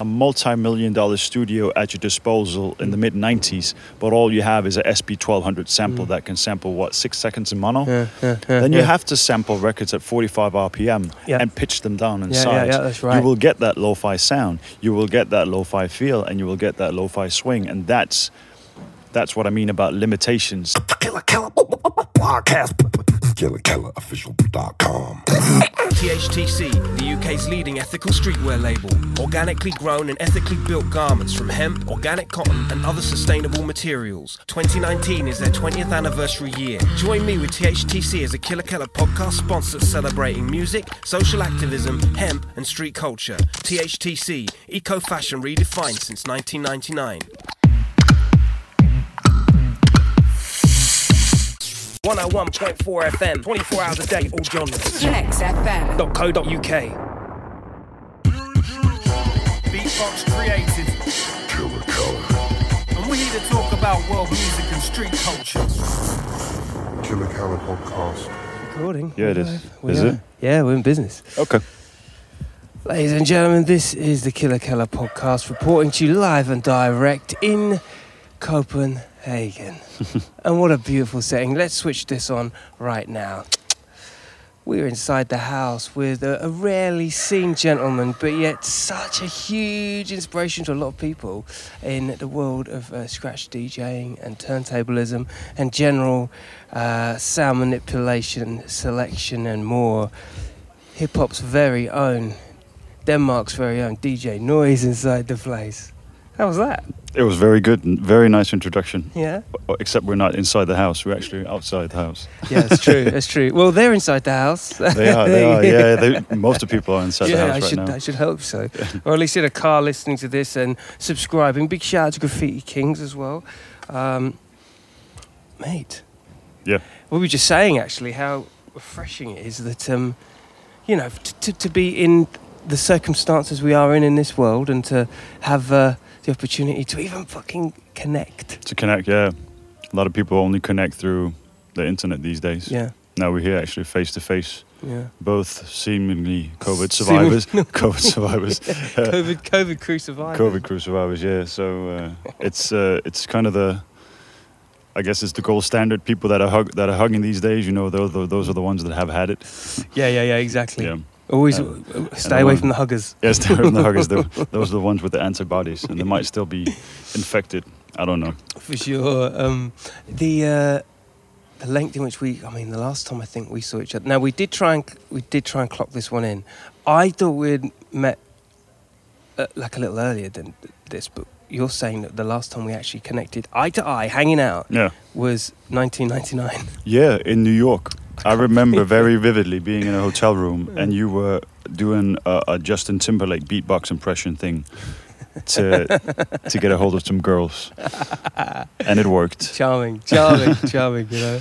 a multi-million dollar studio at your disposal in the mid 90s, but all you have is a SP 1200 sample that can sample what six seconds in mono. Mm. Yeah, yeah, yeah, then you yeah. have to sample records at 45 RPM Yeah. and pitch them down in Yeah, yeah, sides. yeah, that's right. You will get that lo-fi sound, you will get that lo-fi feel, and you will get that lo-fi swing, and that's that's what I mean about limitations. Killa Kela Podcast. KillaKelaOfficial.com. THTC, the UK's leading ethical streetwear label. Organically grown and ethically built garments from hemp, organic cotton, and other sustainable materials. 2019 is their 20th anniversary year. Join me with THTC as a Killa Kela podcast sponsor celebrating music, social activism, hemp, and street culture. THTC, eco fashion redefined since 1999. 101.4 FM, 24 hours a day, all genres. Flex FM. .co.uk. Beatbox created. Killa Kela. And we're here to talk about world music and street culture. Killa Kela Podcast. Recording. Yeah, it is. We Is are. it? Yeah, we're in business. Okay. Ladies and gentlemen, this is the Killa Kela podcast reporting to you live and direct in Copenhagen. and what a beautiful setting. Let's switch this on right now. We're inside the house with a, a rarely seen gentleman, but yet such a huge inspiration to a lot of people in the world of uh, scratch DJing and turntablism and general uh, sound manipulation, selection, and more. Hip hop's very own, Denmark's very own DJ Noize inside the place. How was that? It was very good, and very nice introduction. Yeah? Except we're not inside the house; we're actually outside the house. Yeah, it's true. it's true. Well, they're inside the house. They are. They are. Yeah. They, most of the people are inside yeah, the house I right should, now. I should hope so. or at least in a car listening to this and subscribing. Big shout out to Graffiti Kings as well. Um, mate, Yeah. we were just saying actually how refreshing it is that, um, you know, t- to, to be in the circumstances we are in in this world and to have uh, the opportunity to even fucking connect. To connect, yeah. A lot of people only connect through the internet these days. Yeah, Now we're here actually face to face. yeah. Both seemingly COVID survivors. COVID survivors. COVID, COVID crew survivors. COVID crew survivors. Yeah. So uh, it's uh, it's kind of the. I guess it's the gold standard. People that are hug, that are hugging these days, you know, those those are the ones that have had it. Yeah, yeah, yeah, exactly. Yeah. Always Uh, stay away one- from the huggers. Yes, they're the huggers. Those those are the ones with the antibodies, and they might still be infected. I don't know. For sure. Um, the uh, the length in which we, I mean, the last time I think we saw each other. Now we did try and we did try and clock this one in. I thought we'd met uh, like a little earlier than this, but you're saying that the last time we actually connected eye to eye, hanging out, Yeah. was 1999. Yeah, in New York. I remember very vividly being in a hotel room and you were doing a, a Justin Timberlake beatbox impression thing to to get a hold of some girls, and it worked. Charming, charming, charming. You know,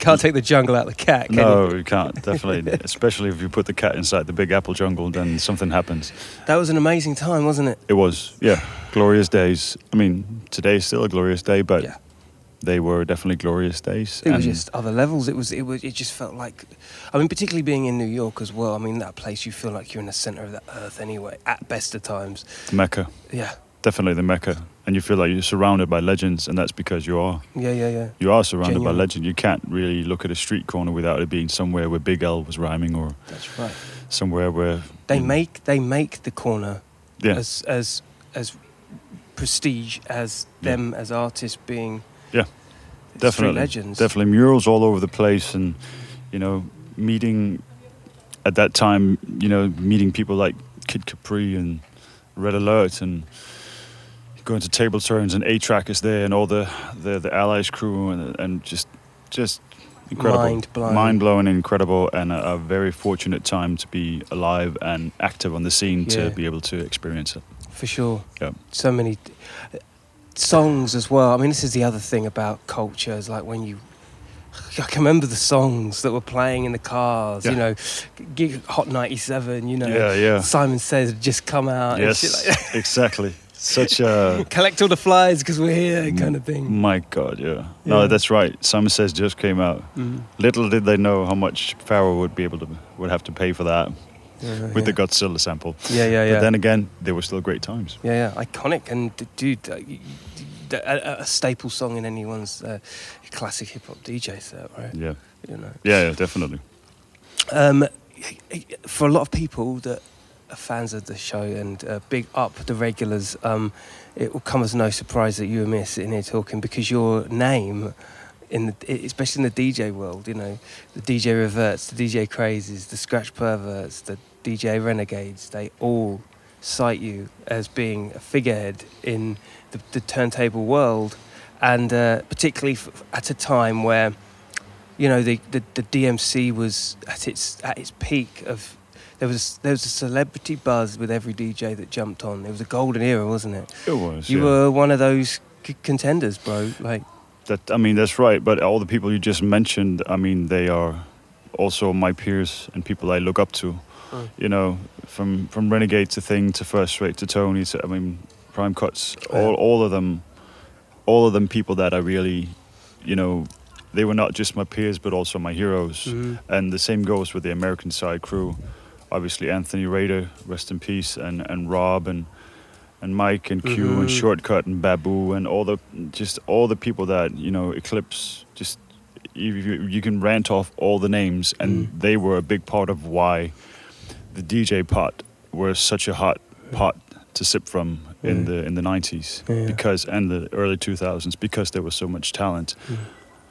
can't take the jungle out of the cat. Can No, you? you can't definitely, especially if you put the cat inside the Big Apple jungle, then something happens. that was an amazing time, wasn't it? It was, yeah, glorious days. I mean, today is still a glorious day, but Yeah. They were definitely glorious days. It was just other levels. It was. It was. It just felt like. I mean, particularly being in New York as well. I mean, that place you feel like you're in the center of the earth anyway. At best of times. Mecca, Yeah. definitely the Mecca, and you feel like you're surrounded by legends, and that's because you are. Yeah. Yeah. Yeah. You are surrounded Genuine. by legend. You can't really look at a street corner without it being somewhere where Big L was rhyming, or That's right. somewhere where They make. They make the corner yeah, as as as prestige as Yeah. them as artists being. Yeah. street definitely, legends. definitely murals all over the place, and you know, meeting at that time, you know, meeting people like Kid Capri and Red Alert, and going to table turns, and A-Trak is there, and all the the, the Allies crew, and and just just incredible, Mind-blowing. mind blowing, incredible, and a, a very fortunate time to be alive and active on the scene Yeah. to be able to experience it. for sure. Yeah. So many songs as well. I mean, this is the other thing about culture is like when you. I can remember the songs that were playing in the cars. You know, Gig Hot ninety seven. You know, Yeah, yeah. Simon Says had just come out. and yes, shit like exactly. Such a Collect all the flies because we're here, kind of thing. My God, yeah. Yeah. No, that's right. Simon Says just came out. Mm. Little did they know how much Pharoahe would be able to would have to pay for that. With the Godzilla sample. Yeah, yeah, yeah. But then again, they were still great times. Yeah, yeah, iconic and d- dude, uh, y- y- a, a staple song in anyone's uh, classic hip hop DJ set, right? Yeah, You know, yeah, yeah definitely. um, for a lot of people that are fans of the show and uh, big up the regulars, um, it will come as no surprise that you and me are sitting here talking because your name. In the, especially in the DJ world, you know, the DJ reverts, the DJ crazes, the scratch perverts, the DJ renegades, they all cite you as being a figurehead in the, the turntable world, and uh, particularly f- at a time where, you know, the, the, the DMC was at its at its peak of. There was there was a celebrity buzz with every DJ that jumped on. It was a golden era, wasn't it? It was. You yeah. were one of those c- contenders, bro. Like, That I mean, that's right. But all the people you just mentioned, I mean, they are also my peers and people I look up to. Mm. You know, from from Renegade to Thing to First Rate to Tony to I mean, Prime Cuts. All Yeah. all of them, all of them people that I really, you know, they were not just my peers but also my heroes. mm, And the same goes with the American side crew. Obviously, Anthony Rader, rest in peace, and, and Rob and and Mike and Q and Mhm. Shortcut and Babu and all the just all the people that you know Eclipse. Just you, you, can rant off all the names, and Mm. they were a big part of why the DJ pot was such a hot pot to sip from in the in the nineties Yeah. because and the early two thousands because there was so much talent. Mm.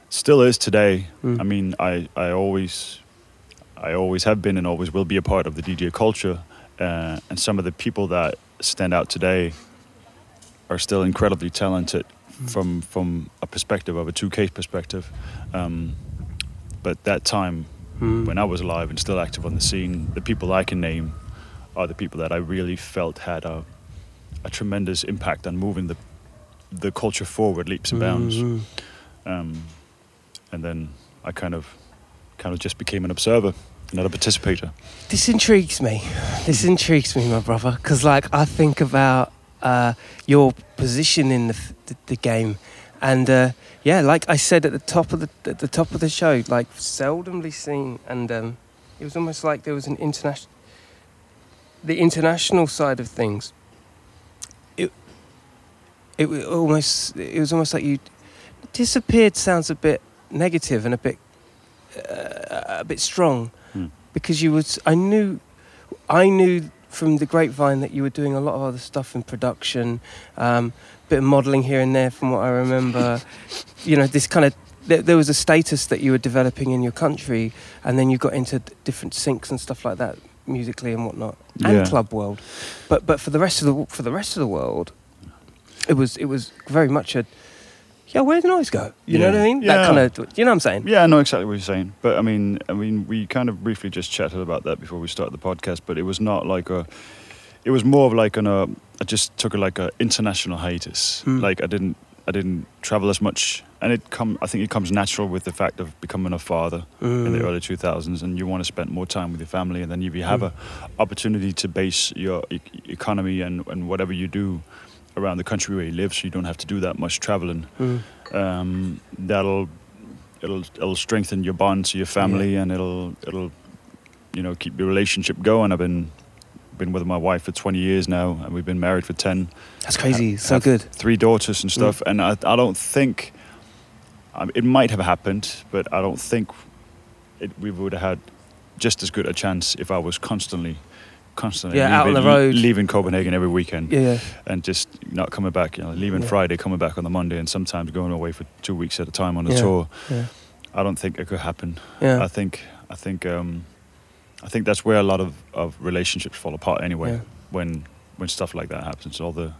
Still is today. Mm. I mean, I, I always, I always have been and always will be a part of the DJ culture. Uh, and some of the people that stand out today are still incredibly talented from from a perspective of a 2K perspective. Um, but that time mm. when I was alive and still active on the scene, the people I can name are the people that I really felt had a, a tremendous impact on moving the the culture forward leaps and bounds Mm, um, and then I kind of kind of just became an observer, not a participator. This intrigues me. This intrigues me, my brother, because like I think about uh, your position in the, the, the game, and uh, yeah, like I said at the top of the at the top of the show, like seldomly seen, and um, it was almost like there was an international, the international side of things. It it wa- almost it was almost like you disappeared. Sounds a bit negative and a bit uh, a bit strong Hmm. because you was I knew I knew from the grapevine that you were doing a lot of other stuff in production, um, bit of modelling here and there from what I remember. you know, this kind of there, there was a status that you were developing in your country, and then you got into d- different syncs and stuff like that musically and whatnot, and Yeah. club world. But but for the rest of the for the rest of the world, it was it was very much a yeah. Where did the noise go? You know what I mean? Yeah. That kind of you know what I'm saying? Yeah, I know exactly what you're saying, but I mean, I mean, we kind of briefly just chatted about that before we started the podcast, but it was not like a. It was more of like an. Uh, I just took a, like a international hiatus. Hmm. Like I didn't. I didn't travel as much, and it come. I think it comes natural with the fact of becoming a father in the Mm. early 2000s, and you want to spend more time with your family, and then if you have Mm. a opportunity to base your e- economy and, and whatever you do around the country where you live, so you don't have to do that much traveling. Mm. Um, that'll it'll it'll strengthen your bond to your family, and it'll it'll you know keep your relationship going. I've been been with my wife for 20 years now, and we've been married for 10 That's crazy. so good. three daughters and stuff, and I, I don't think um, it might have happened, but I don't think it, we would have had just as good a chance if I was constantly, constantly Yeah, out on leaving, the road. leaving Copenhagen every weekend Yeah, and just not coming back. You know, leaving Yeah. Friday, coming back on the Monday, and sometimes going away for two weeks at a time on a Yeah, tour. yeah. I don't think it could happen. Yeah. I think I think um, I think that's where a lot of, of relationships fall apart anyway. Yeah. When when stuff like that happens, all the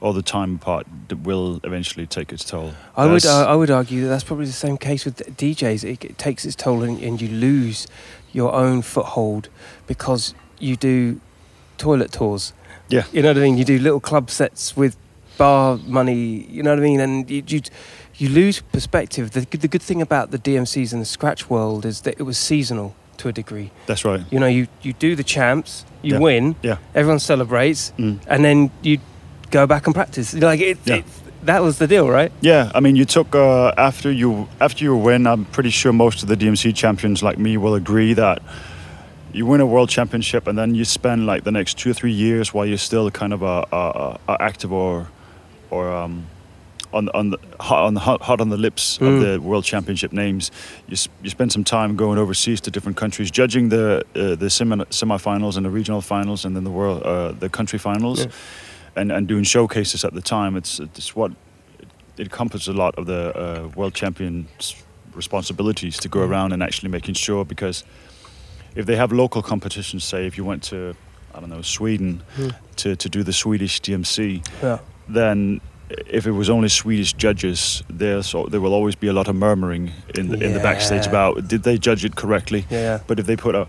all the time apart will eventually take its toll. I would uh, I would argue that that's probably the same case with DJs. It, it takes its toll and, and you lose your own foothold because you do toilet tours. Yeah. You know what I mean? You do little club sets with bar money. You know what I mean? And you you, you lose perspective. The, good- the good thing about the DMCs and the scratch world is that it was seasonal to a degree. that's right. You know, you, you do the champs, you Yeah. win, Yeah. everyone celebrates, Mm. and then you go back and practice. Like it, Yeah. it that was the deal, right? Yeah, I mean, you took uh, after you after you win. I'm pretty sure most of the DMC champions, like me, will agree that you win a world championship, and then you spend like the next two or three years while you're still kind of a, a, a, active or or um, on on the hot on the hot, hot on the lips Mm. of the world championship names. You you spend some time going overseas to different countries, judging the uh, the semi semifinals and the regional finals, and then the world uh, the country finals, Yeah. and and doing showcases at the time. It's it's what it encompasses a lot of the uh, world champions' responsibilities to go Mm. around and actually making sure because if they have local competitions, say if you went to I don't know Sweden Mm. to, to do the Swedish DMC, Yeah. then if it was only Swedish judges, there so there will always be a lot of murmuring in the, in the backstage Yeah. about did they judge it correctly? Yeah. yeah. But if they put a,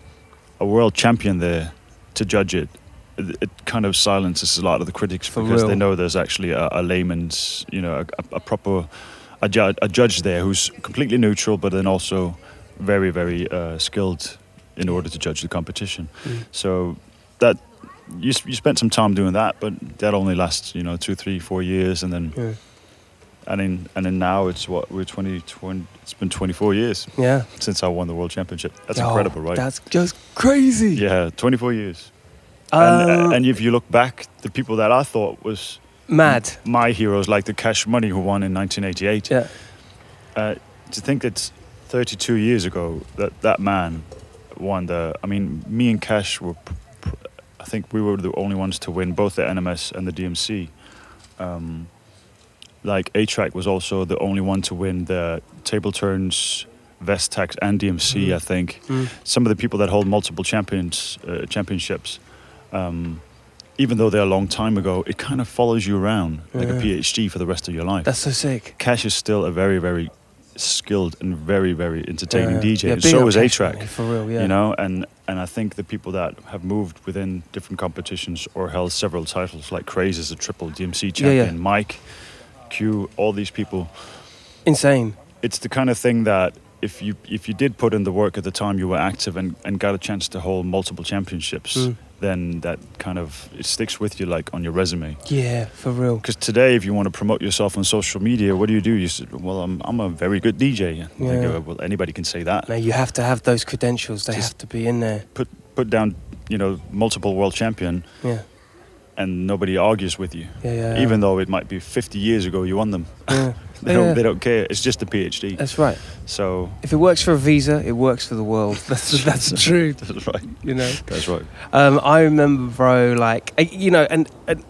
a world champion there to judge it, it, kind of silences a lot of the critics For because real. they know there's actually a, a layman's, you know, a, a, proper a, ju- a judge there who's completely neutral, but then also very very uh, skilled in order to judge the competition. Mm. So that you you spent some time doing that, but that only lasts you know two, three, four years, and then Yeah. and then and then now it's what we're 20, 20 It's been twenty four years Yeah. since I won the world championship. That's Oh, incredible, right? That's just crazy. yeah, twenty four years. and, Um, uh, and if you look back, the people that I thought was mad. my heroes, like the Cash Money who won in 1988, Yeah. uh, to think that 32 years ago that that man won the. I mean, me and Cash were. I think we were the only ones to win both the NMS and the DMC. Um, like A-Trak was also the only one to win the table turns, Vestax, and DMC. Mhm. I think Mm. some of the people that hold multiple champions uh, championships, um, even though they're a long time ago, it kind of follows you around like a PhD for the rest of your life. That's so sick. Cash is still a very, very skilled and very, very entertaining Yeah. DJ. Yeah, and so is A-Trak. For real, yeah. You know, and and I think the people that have moved within different competitions or held several titles, like Craze is a triple DMC Yeah, yeah. champion, Mike, Q, all these people. Insane. It's the kind of thing that if you if you did put in the work at the time you were active and, and got a chance to hold multiple championships, Mm. Then that kind of it sticks with you like on your resume. Yeah, for real. Because today, if you want to promote yourself on social media, what do you do? You say, "Well, I'm, I'm a very good DJ." And Yeah. go, well, anybody can say that. No, you have to have those credentials. They Just- have to be in there. Put put down, you know, multiple world champion, Yeah. and nobody argues with you, Yeah, yeah. even though it might be 50 years ago you won them. Yeah. They Yeah. don't they don't care. It's just a PhD. That's right. So If it works for a visa, it works for the world. That's that's truth. that's right. You know. That's right. Um, I remember, bro. Like you know, and, and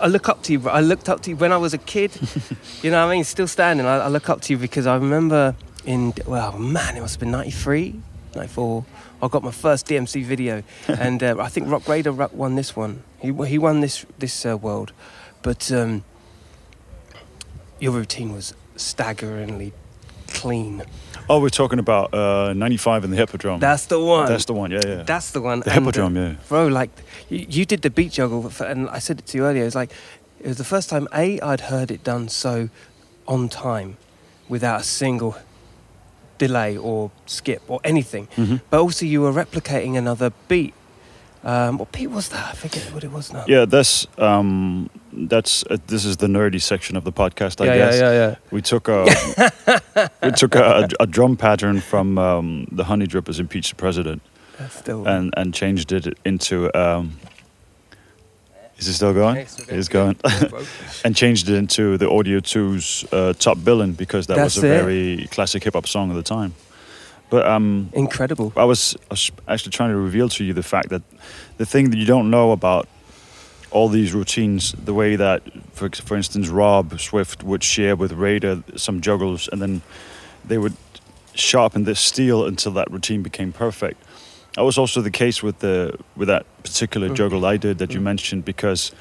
I look up to you. Bro. I looked up to you when I was a kid. you know, what I mean, still standing. I, I look up to you because I remember in well, man, it must have been '93, '94. I got my first DMC video, and uh, I think Roc Raida won this one. He he won this this uh, world, but um, your routine was staggeringly clean. Oh, we're talking about uh, 95 in the Hippodrome. That's the one. That's the one. Yeah, yeah. That's the one. the And, uh, Hippodrome. Yeah. bro like you, you did the beat juggle for, and i said it to you earlier it was like it was the first time a i'd heard it done so on time without a single delay or skip or anything Mhm. but also you were replicating another beat um, what beat was that i forget what it was now Yeah, that's um, that's uh, this is the nerdy section of the podcast. I yeah, guess yeah yeah yeah we took a we took a, a drum pattern from um, the Honey Drippers Impeach the President still and and changed it into. Um, is it still going? Okay, It's going. and changed it into the Audio 2's uh, Top Billin' because that was a it. very classic hip hop song of the time. But um, incredible I was, I was actually trying to reveal to you the fact that the thing that you don't know about all these routines, the way that, for, for instance, Rob Swift would share with Raida some juggles, and then they would sharpen this steel until that routine became perfect. That was also the case with the with that particular Mm. juggle I did that you Mm. mentioned because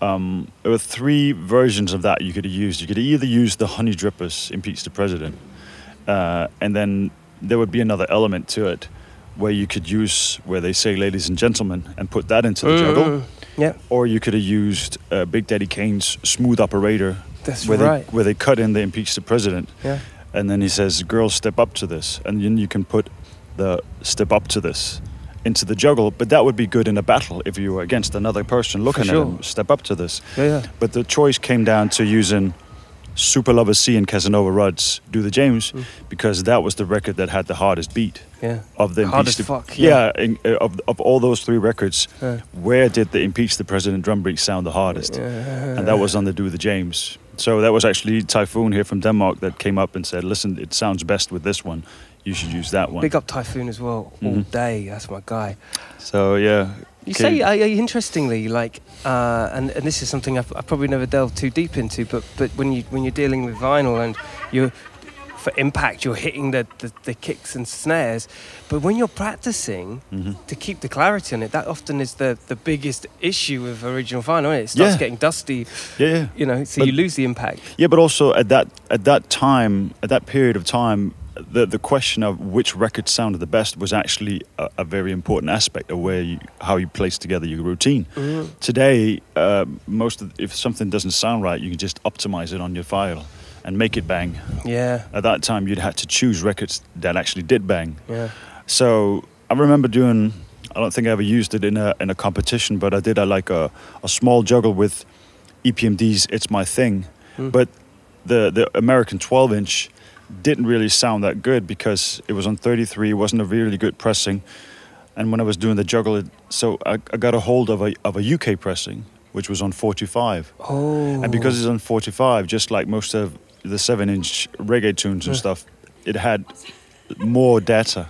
um, there were three versions of that you could have used. You could either use the Honey Drippers impeach the president, uh, and then there would be another element to it where you could use where they say "ladies and gentlemen" and put that into the juggle, Mm, yeah. Or you could have used uh, Big Daddy Kane's "Smooth Operator" that's where right. they where they cut in they impeach the president, yeah. And then he says, "Girls, step up to this," and then you can put the "step up to this." Into the juggle, but that would be good in a battle if you were against another person looking sure. at him. Step up to this, yeah yeah. But the choice came down to using Super Lover Cee and Casanova Rud's Do the James Mm. because that was the record that had the hardest beat Yeah. of the Hard as Impeach the- fuck, yeah. in, uh, of of all those three records, Yeah. where did the Impeach the President drum break sound the hardest? And that was on the Do the James. So that was actually Typhoon here from Denmark that came up and said, "Listen, it sounds best with this one. You should use that one." Big up Typhoon as well, all Mhm. day. That's my guy. So yeah. You say, uh, interestingly, like, uh, and, and this is something I've, I've probably never delved too deep into, but but when you when you're dealing with vinyl and you're for impact, you're hitting the, the, the kicks and snares, but when you're practicing Mhm. to keep the clarity on it, that often is the, the biggest issue with original vinyl. Isn't it? it starts Yeah. getting dusty, Yeah, yeah. you know, so But- you lose the impact. Yeah, but also at that at that time, at that period of time, the the question of which record sounded the best was actually a, a very important aspect of where you, how you place together your routine. Mm. Today, uh, most of, if something doesn't sound right, you can just optimize it on your file and make it bang. Yeah, At that time, you'd had to choose records that actually did bang. yeah. So I remember doing. I don't think I ever used it in a in a competition, but I did a, like a, a small juggle with EPMD's "It's My Thing," Mm. but the the American 12 inch didn't really sound that good because it was on 33. It wasn't a really good pressing, and when I was doing the juggle, it, so I, I got a hold of a of a UK pressing, which was on 45, Oh. and because it's on 45, just like most of the seven inch reggae tunes and Yeah. stuff, it had more data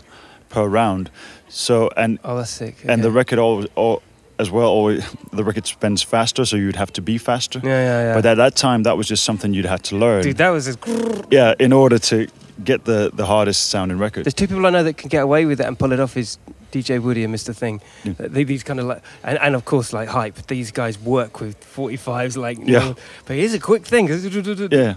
per round. So and Oh, that's sick. and the record always all, as well always the record spins faster, so you'd have to be faster. Yeah, yeah, yeah. But at that time, that was just something you'd had to learn. Dude, that was a yeah, in order to get the the hardest sounding record. There's two people I know that can get away with it and pull it off. Is DJ Woody and Mr. Thing. Yeah. Uh, they- These kind of like, and, and of course like hype. These guys work with 45s like. no Yeah. one- but here's a quick thing. Yeah.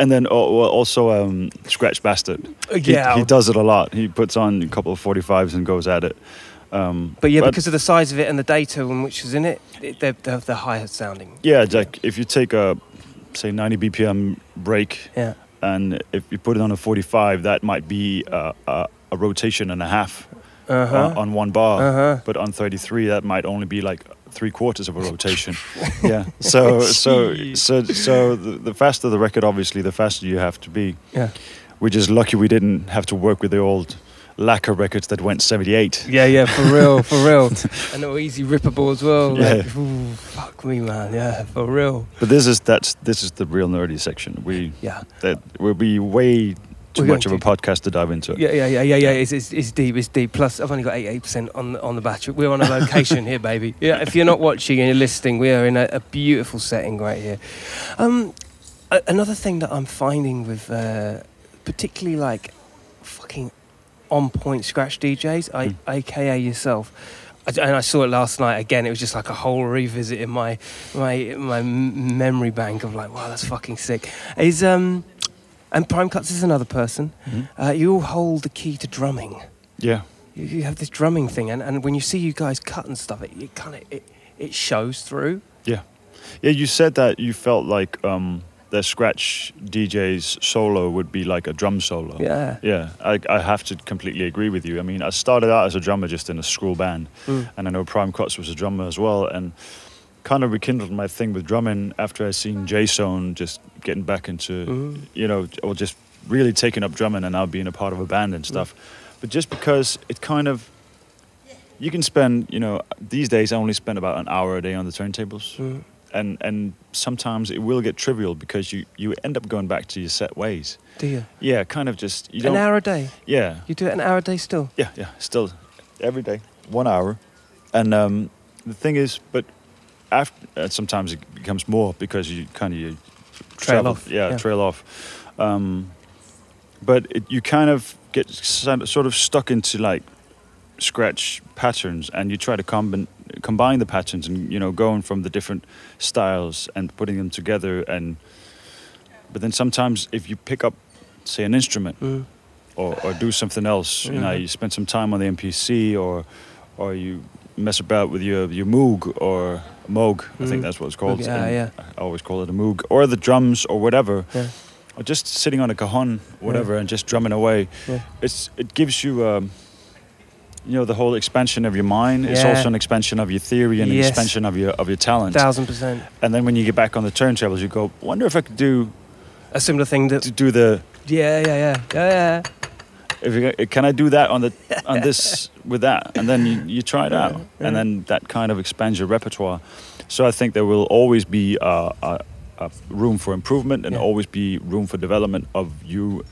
And then also um, Scratch Bastid. He, Yeah. he does it a lot. He puts on a couple of 45s and goes at it. Um, But yeah, because of the size of it and the data and which is in it, it they're, they're, they're higher sounding. yeah, like if you take a say 90 BPM break Yeah. and if you put it on a 45, that might be a, a, a rotation and a half Uh on, huh. on one bar. Uh huh. But on 33, that might only be like three quarters of a rotation. yeah. So so so so the, the faster the record, obviously, the faster you have to be. Yeah. We're just lucky we didn't have to work with the old lacquer records that went 78. Yeah, yeah, for real, for real. and they were easy rippable as well. Yeah. Like, ooh, fuck me, man. Yeah, for real. But this is that's this is the real nerdy section. We Yeah. that will be way too We're much of a podcast to dive into. Yeah, yeah, yeah, yeah, yeah. It's, it's, it's deep. It's deep. Plus, I've only got eighty percent on the, on the battery. We're on a location here, baby. Yeah. If you're not watching and you're listening, we are in a, a beautiful setting right here. Um, a, another thing that I'm finding with, uh, particularly like, fucking on point scratch DJs, I, Mm. aka yourself. And I saw it last night again. It was just like a whole revisit in my my my memory bank of like, wow, that's fucking sick. Is um, and Prime Cuts is another person. Mhm. Uh, you all hold the key to drumming. Yeah. You, you have this drumming thing, and, and when you see you guys cut and stuff, it, it kind of it, it shows through. Yeah. Yeah, you said that you felt like um, the scratch DJ's solo would be like a drum solo. Yeah. Yeah, I, I have to completely agree with you. I mean, I started out as a drummer just in a school band, Mm. and I know Prime Cuts was a drummer as well, and kind of rekindled my thing with drumming after I seen J-Zone just getting back into, Mm. you know, or just really taking up drumming and now being a part of a band and stuff. But just because it kind of, you can spend, you know, these days I only spend about an hour a day on the turntables Mm. And and sometimes it will get trivial because you you end up going back to your set ways. Do you? Yeah, kind of just you An hour a day. Yeah, You do it an hour a day still. yeah, yeah. Still, every day, one hour, and um, the thing is, but after uh, sometimes it becomes more because you kind of you Trail travel- off, Yeah, yeah. trail off. Um, but it, you kind of get sort sort of stuck into like scratch patterns and you try to combine combine the patterns and you know going from the different styles and putting them together and but then sometimes if you pick up say an instrument Mm. or, or do something else you know Mhm. you spend some time on the MPC or or you mess about with your your Moog or Moog I Mm. think that's what it's called Yeah, And yeah. I always call it a Moog or the drums or whatever Yeah. or just sitting on a cajon whatever and just drumming away Yeah. it's it gives you um, you know the whole expansion of your mind. It's also an expansion of your theory and Yes. an expansion of your of your talent. Thousand percent. And then when you get back on the turntables, you go, wonder if I could do A similar thing that. to do the Yeah, yeah, yeah, yeah, yeah. if you, can I do that on the on this with that, and then you, you try it out, Yeah. and then that kind of expands your repertoire. So I think there will always be uh, a, a room for improvement, and Yeah. always be room for development of you,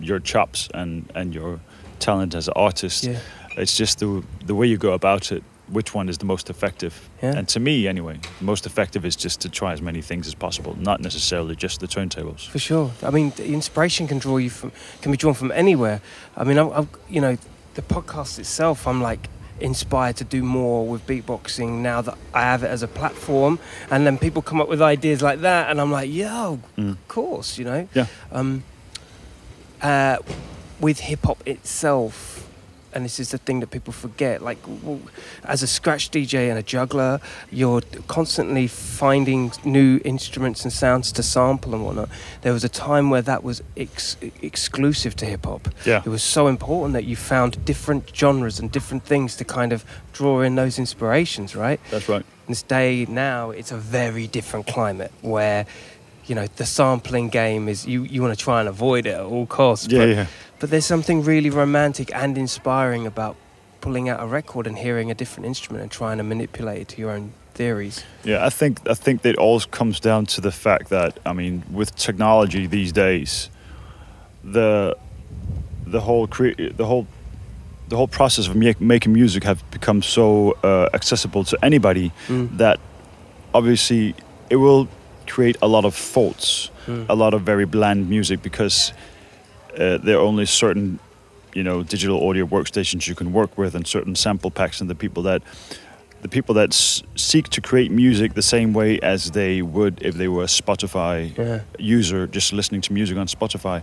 your chops, and and your talent as an artist. Yeah. It's just the the way you go about it. Which one is the most effective? Yeah. And to me, anyway, the most effective is just to try as many things as possible, not necessarily just the turntables. For sure. I mean, the inspiration can draw you from can be drawn from anywhere. I mean, I'm, I'm you know, the podcast itself. I'm like inspired to do more with beatboxing now that I have it as a platform, and then people come up with ideas like that, and I'm like, yo, Mm. of course, you know. Yeah. Um, uh, with hip hop itself. And this is the thing that people forget. Like, as a scratch DJ and a juggler, you're constantly finding new instruments and sounds to sample and whatnot. There was a time where that was ex- exclusive to hip hop. Yeah. It was so important that you found different genres and different things to kind of draw in those inspirations, right? That's right. this day now it's a very different climate where you know the sampling game is you, you want to try and avoid it at all costs Yeah, yeah. But there's something really romantic and inspiring about pulling out a record and hearing a different instrument and trying to manipulate it to your own theories Yeah, I think I think that all comes down to the fact that I mean, with technology these days, the the whole cre- the whole the whole process of make, making music have become so uh, accessible to anybody Mm. that obviously it will create a lot of faults, Mm. a lot of very bland music because uh, there are only certain you know digital audio workstations you can work with and certain sample packs and the people that the people that s- seek to create music the same way as they would if they were a Spotify Yeah. user just listening to music on Spotify.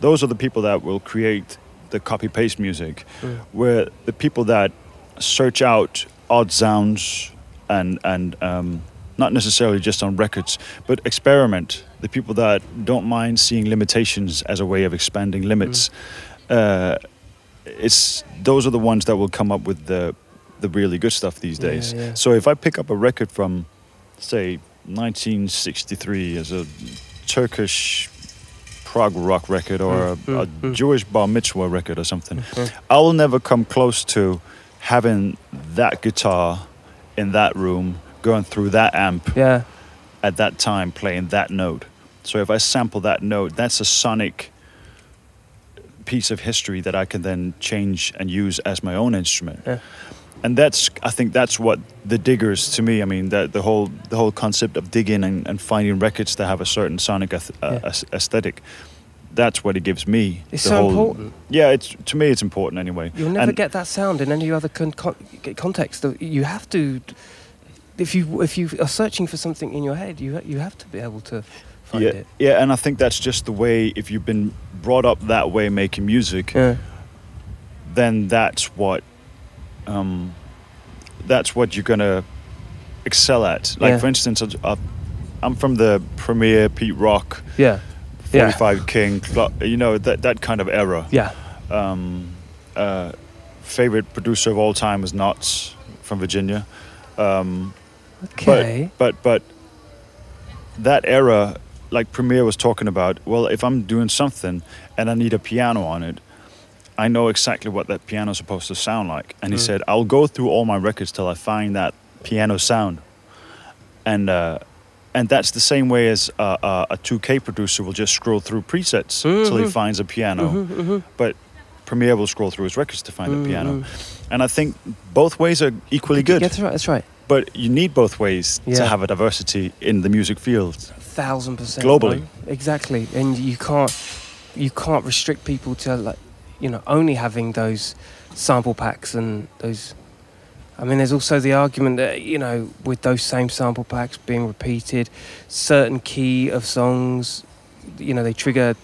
Those are the people that will create the copy paste music. Mm. Where the people that search out odd sounds and and um, not necessarily just on records, but experiment. The people that don't mind seeing limitations as a way of expanding limits. Uh, it's those are the ones that will come up with the the really good stuff these days. yeah. So if I pick up a record from, say, 1963 as a Turkish prog rock record or Mm, a, a mm, mm. Jewish bar mitzvah record or something, Mhm. I will never come close to having that guitar in that room going through that amp yeah at that time playing that note. So if I sample that note, that's a sonic piece of history that I can then change and use as my own instrument. Yeah. And that's I think that's what the diggers to me. I mean that the whole the whole concept of digging and, and finding records that have a certain sonic ath- uh, Yeah. aes- aesthetic. That's what it gives me. it's the so whole- important Yeah, it's to me it's important anyway. You'll never And- get that sound in any other con- con- context. You have to, if you if you are searching for something in your head, you you have to be able to find yeah, it. yeah, and I think that's just the way. If you've been brought up that way, making music, Yeah, then that's what um, that's what you're gonna excel at. Like Yeah. for instance, uh, I'm from the Premier Pete Rock, yeah, Yeah. 45 King, cl- you know that that kind of era. yeah. Um, uh, favorite producer of all time is Nottz from Virginia. Um, Okay. but but that era, like Premier was talking about, well, if I'm doing something and I need a piano on it, I know exactly what that piano is supposed to sound like. And he Mm. said, I'll go through all my records till I find that piano sound. And uh, and that's the same way as uh, uh, a 2K producer will just scroll through presets till he Mhm. finds a piano. Mhm, mhm. But Premier will scroll through his records to find Mm, a piano. And I think both ways are equally good. Yeah, that's right. That's right. But you need both ways to have a diversity in the music field. Thousand percent. Globally. Exactly, and you can't you can't restrict people to like you know only having those sample packs and those. I mean, there's also the argument that you know with those same sample packs being repeated, certain key of songs, you know, they trigger.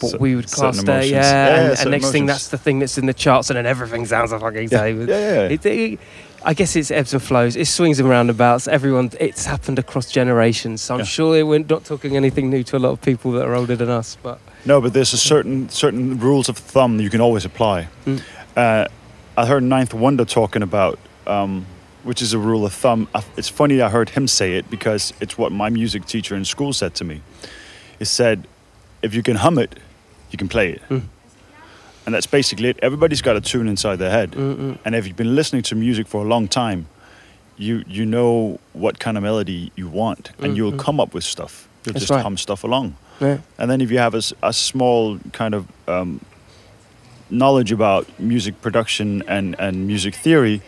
What Cer- we would class there, emotions. yeah, Yeah, and, yeah, and next thing that's the thing that's in the charts, and then everything sounds the fucking Yeah, same. yeah, yeah. It, it, I guess it's ebbs and flows. It swings and roundabouts. Everyone, it's happened across generations. So I'm Yeah. sure we're not talking anything new to a lot of people that are older than us. But No, but there's a certain certain rules of thumb you can always apply. Mm. Uh, I heard Ninth Wonder talking about, um, which is a rule of thumb. It's funny I heard him say it because it's what my music teacher in school said to me. He said, if you can hum it, you can play it. And that's basically it. Everybody's got a tune inside their head. And if you've been listening to music for a long time, you you know what kind of melody you want, and you'll come up with stuff. You'll That's just right. hum stuff along. Yeah. And then if you have a, a small kind of um, knowledge about music production and, and music theory,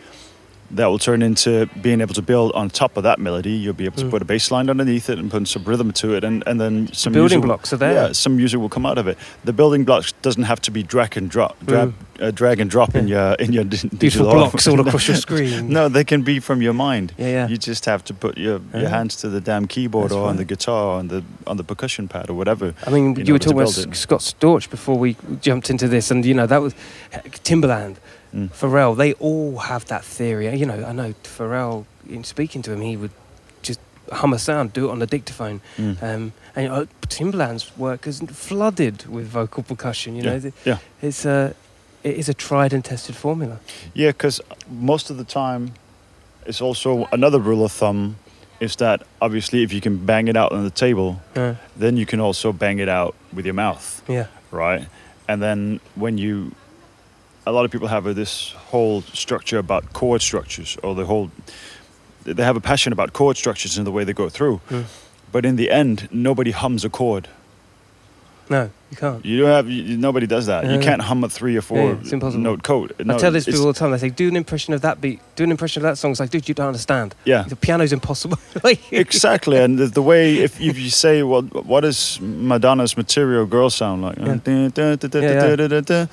that will turn into being able to build on top of that melody. You'll be able to put a bass line underneath it and put some rhythm to it, and, and then some building music blocks are there. Yeah, some music will come out of it. The building blocks doesn't have to be drag and drop, drag, uh, drag and drop in your in your Beautiful digital blocks all across your screen. no, they can be from your mind. Yeah, yeah. You just have to put your, Yeah. your hands to the damn keyboard That's or on the guitar or on the on the percussion pad or whatever. I mean, in you were talking about build it. S- Scott Storch before we jumped into this, and you know that was Timbaland, Mm. Pharrell. They all have that theory. You know, I know Pharrell. In speaking to him, he would just hum a sound, do it on the dictaphone. Mm. Um, and you know, Timbaland's work is flooded with vocal percussion. You know, Yeah, yeah. it's a it is a tried and tested formula. Yeah, because most of the time, it's also another rule of thumb is that obviously if you can bang it out on the table, Uh, then you can also bang it out with your mouth, yeah, right? And then when you, a lot of people have this whole structure about chord structures, or the whole, they have a passion about chord structures and the way they go through. Mm. But in the end, nobody hums a chord. no, you can't. You don't have you, nobody does that. Yeah, you yeah. can't hum a three or four Yeah, it's impossible. note chord. I tell this people all the time. They say, "Do an impression of that beat. Do an impression of that song." It's like, dude, you don't understand. Yeah. The piano's impossible. Exactly and the, the way if, if you say well what does madonna's material girl sound like yeah.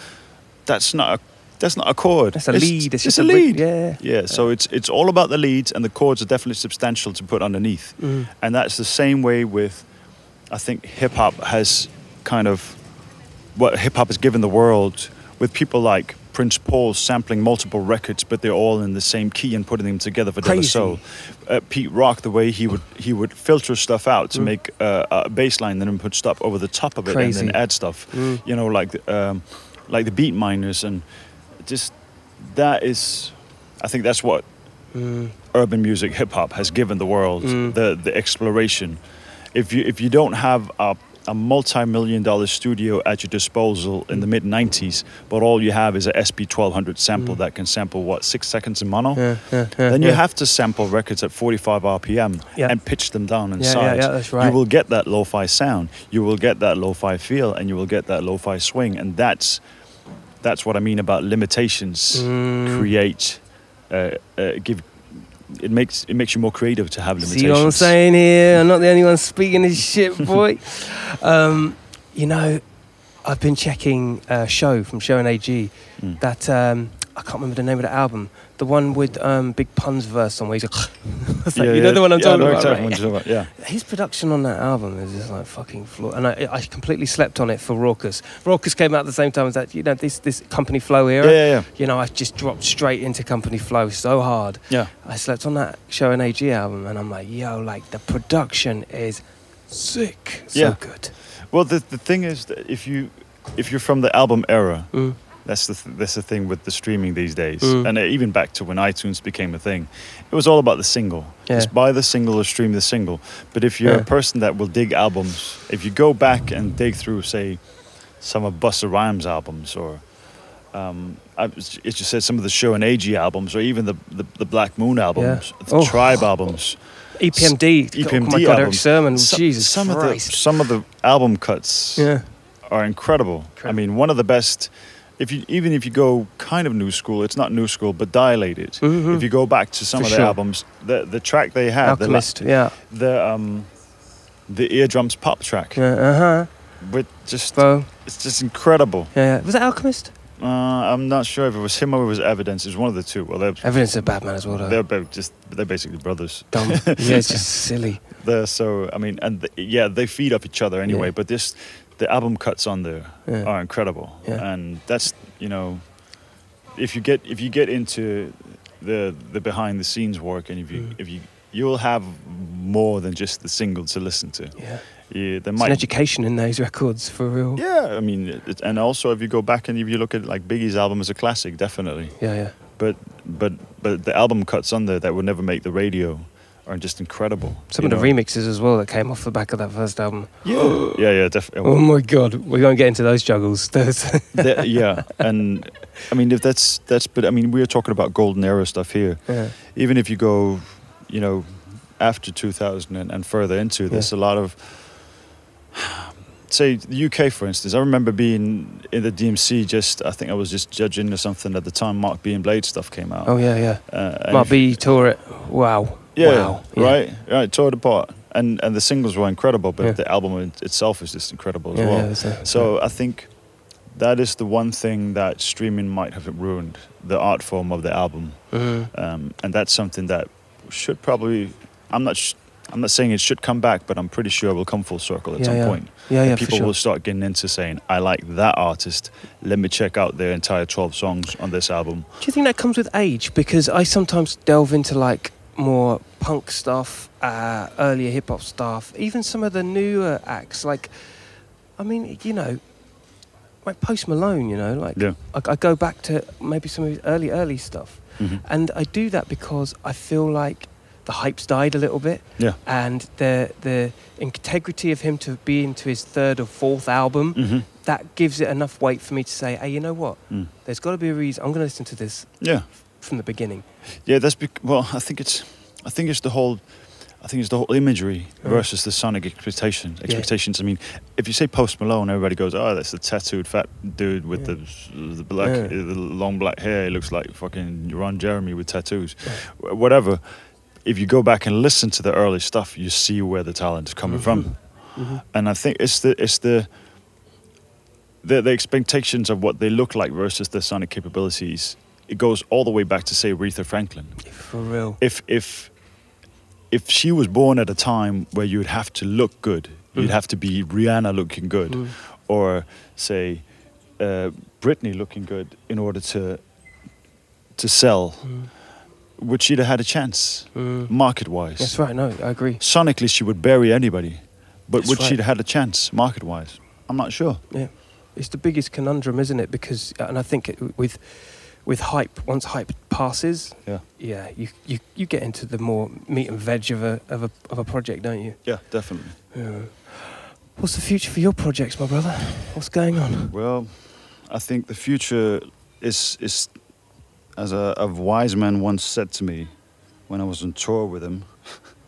that's not a that's not a chord That's a It's- lead. It's, it's just a a ri- lead Yeah. yeah so it's it's all about the leads and the chords are definitely substantial to put underneath Mm. and that's the same way with i think hip hop has kind of what hip hop has given the world with people like Prince Paul sampling multiple records, but they're all in the same key and putting them together for De La Crazy. Soul. Uh, Pete Rock, the way he would he would filter stuff out to Mm. make uh, a bass line, then put stuff over the top of it, Crazy. and then add stuff. Mm. You know, like um, like the Beatminerz, and just that is, I think that's what Mm. urban music, hip hop has given the world Mm. the the exploration. If you if you don't have a a multi-million dollar studio at your disposal in the mid 90s, but all you have is a SP 1200 sample that can sample what six seconds in mono. Mm. Yeah, yeah, yeah, then you yeah. have to sample records at 45 RPM Yeah. and pitch them down in Yeah, yeah, sides. yeah, that's right. You will get that lo-fi sound. You will get that lo-fi feel, and you will get that lo-fi swing. And that's that's what I mean about limitations. Mm. Create, uh, uh, give. It makes it makes you more creative to have limitations. See what I'm saying here? I'm not the only one speaking this shit, boy. um, you know, I've been checking uh, Show from Show and AG. Mm. That um, I can't remember the name of the album. The one with um, Big Pun's verse on where he's like, like, you know the one I'm yeah, talking about, exactly right? talking about, Yeah. His production on that album is just like fucking flawed, and I, I completely slept on it for Rawkus. Rawkus came out at the same time as that. You know, this this Company Flow era. Yeah, yeah, yeah. You know, I just dropped straight into Company Flow so hard. Yeah. I slept on that Show and AG album, and I'm like, yo, like the production is sick, so Yeah. good. Well, the the thing is that if you if you're from the album era, Mm. That's the th- that's the thing with the streaming these days, Mm. and even back to when iTunes became a thing, it was all about the single. Yeah. Just buy the single or stream the single. But if you're Yeah. a person that will dig albums, if you go back and dig through, say, some of Busta Rhymes albums or um, I, it just said some of the Show and AG albums, or even the, the, the Black Moon albums, the Oh. Tribe albums. EPMD. EPMD oh my God, Erick. Sermon. Some- Jesus some of the some of the album cuts yeah. are incredible. I mean, one of the best. If you even if you go kind of new school, it's not new school, but dilated. Mhm. If you go back to some For of the sure. albums, the the track they had, the, la- yeah. the um, the eardrums pop track, Yeah. Uh huh. with just Bo. it's just incredible. Yeah, yeah. Was it Alchemist? Uh, I'm not sure if it was him or it was Evidence. It was one of the two. Well, they're Evidence of Batman as well, though. they're both just they're basically brothers. Dumb. yeah, it's just silly. They're so I mean, and th yeah, they feed off each other anyway. Yeah. But this, the album cuts on there Yeah. are incredible, Yeah. and that's you know, if you get if you get into the the behind the scenes work, and if you Mm. if you you'll have more than just the single to listen to. Yeah. Yeah, there It's an education in those records for real. Yeah, I mean, it- and also if you go back and if you look at like Biggie's album as a classic, definitely. Yeah, yeah. But but but the album cuts on there that would never make the radio are just incredible. Some of the remixes as well that came off the back of that first album. Yeah, yeah, yeah, definitely. Oh my god, we won't get into those juggles. Yeah, and I mean, if that's that's, but I mean, we're talking about golden era stuff here. yeah. Even if you go, you know, after 2000 and, and further into, there's a lot of, say, the UK, for instance. I remember being in the DMC. Just, I think I was just judging or something at the time. Mark B and Blade stuff came out. Oh yeah, yeah. Uh, Mark B tore it. Wow. Yeah, Wow. Yeah. right, right. Tore it apart, and and the singles were incredible, but Yeah. the album itself is just incredible as Yeah, well. yeah, it's a- So I think that is the one thing that streaming might have ruined the art form of the album, Mhm. um, and that's something that should probably. I'm not. Sh- I'm not saying it should come back, but I'm pretty sure it will come full circle at Yeah, some yeah. point. Yeah, yeah, and people sure. will start getting into saying, "I like that artist. Let me check out their entire 12 songs on this album." Do you think that comes with age? Because I sometimes delve into like more punk stuff, uh, earlier hip hop stuff, even some of the newer acts. Like, I mean, you know, like Post Malone. You know, like Yeah. I, I go back to maybe some of his early, early stuff, Mhm. and I do that because I feel like the hype's died a little bit, Yeah. and the the integrity of him to be into his third or fourth album. hmm That gives it enough weight for me to say, hey, you know what? Mm. There's got to be a reason. I'm going to listen to this Yeah. From the beginning. Yeah, that's bec- well. I think it's, I think it's the whole, I think it's the whole imagery Mm. versus the sonic expectation. Expectations. I mean, if you say Post Malone, everybody goes, "Oh, that's the tattooed fat dude with Yeah. the the black, Yeah. the long black hair. He looks like fucking Ron Jeremy with tattoos, Wh- whatever." If you go back and listen to the early stuff, you see where the talent is coming from, Mhm. and I think it's the it's the. The, the expectations of what they look like versus the sonic capabilities, it goes all the way back to say Aretha Franklin For real. if if if she was born at a time where you'd have to look good, you'd Mm. have to be Rihanna looking good, Mm. or say uh, Britney looking good in order to to sell, Mm. would she have had a chance Mm. market wise? That's right. No, I agree. Sonically, she would bury anybody, but That's would she right. have had a chance market wise? I'm not sure. Yeah, it's the biggest conundrum, isn't it? Because, and I think it, with with hype, once hype passes, Yeah. yeah, you, you you get into the more meat and veg of a of a of a project, don't you? Yeah, definitely. Yeah. What's the future for your projects, my brother? What's going on? Well, I think the future is is as a, a wise man once said to me when I was on tour with him.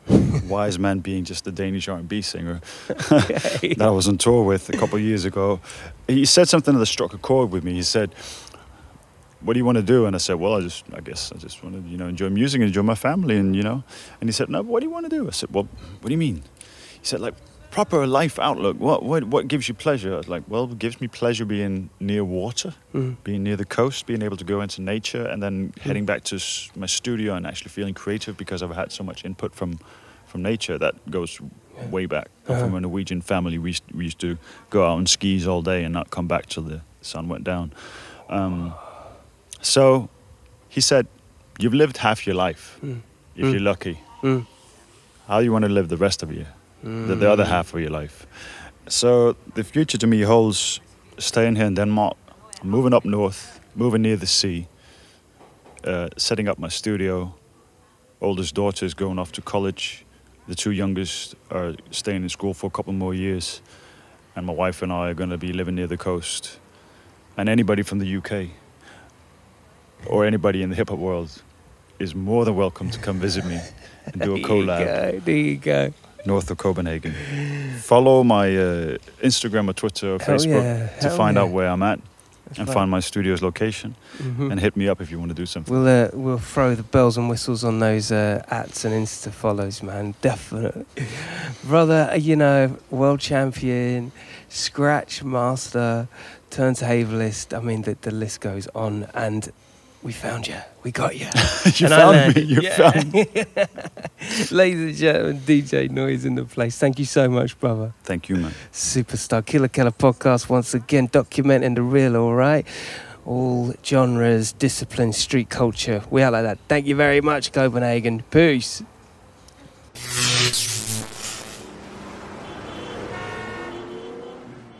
wise man being just a Danish R&B singer that I was on tour with a couple of years ago. He said something that struck a chord with me. He said, "What do you want to do?" And I said, "Well, I just, I guess, I just want to, you know, enjoy music and enjoy my family, and you know." And he said, "No, what do you want to do?" I said, "Well, what do you mean?" He said, "Like proper life outlook. What, what, what gives you pleasure?" I was like, "Well, it gives me pleasure being near water, Mm. being near the coast, being able to go into nature, and then heading back to my studio and actually feeling creative because I've had so much input from." From nature that goes way back. I'm From Uh-huh. a Norwegian family, we used, we used to go out on skis all day and not come back till the sun went down. Um, so he said, You've lived half your life, Mm. if Mm. you're lucky. Mm. How do you want to live the rest of you, the, the Mm. other half of your life? So the future to me holds staying here in Denmark, moving up north, moving near the sea, uh, setting up my studio. Oldest daughter is going off to college. The two youngest are staying in school for a couple more years. And my wife and I are going to be living near the coast. And anybody from the UK or anybody in the hip hop world is more than welcome to come visit me and do a collab There you go. There you go. north of Copenhagen. Follow my uh, Instagram or Twitter or Hell Facebook yeah, to hell find yeah. out where I'm at That's and right. find my studio's location Mhm. and hit me up if you want to do something. We'll uh, we'll throw the bells and whistles on those uh, ats and Insta follows, man. Definitely, brother. uh, You know, world champion, scratch master, turntableist. I mean, the the list goes on. And we found you. We got you. you And found me. You yeah. found me. Ladies and gentlemen, DJ Noize in the place. Thank you so much, brother. Thank you, man. Superstar Killa Kela podcast once again documenting the real, all right? All genres, disciplines, street culture. We are like that. Thank you very much, Copenhagen. Peace.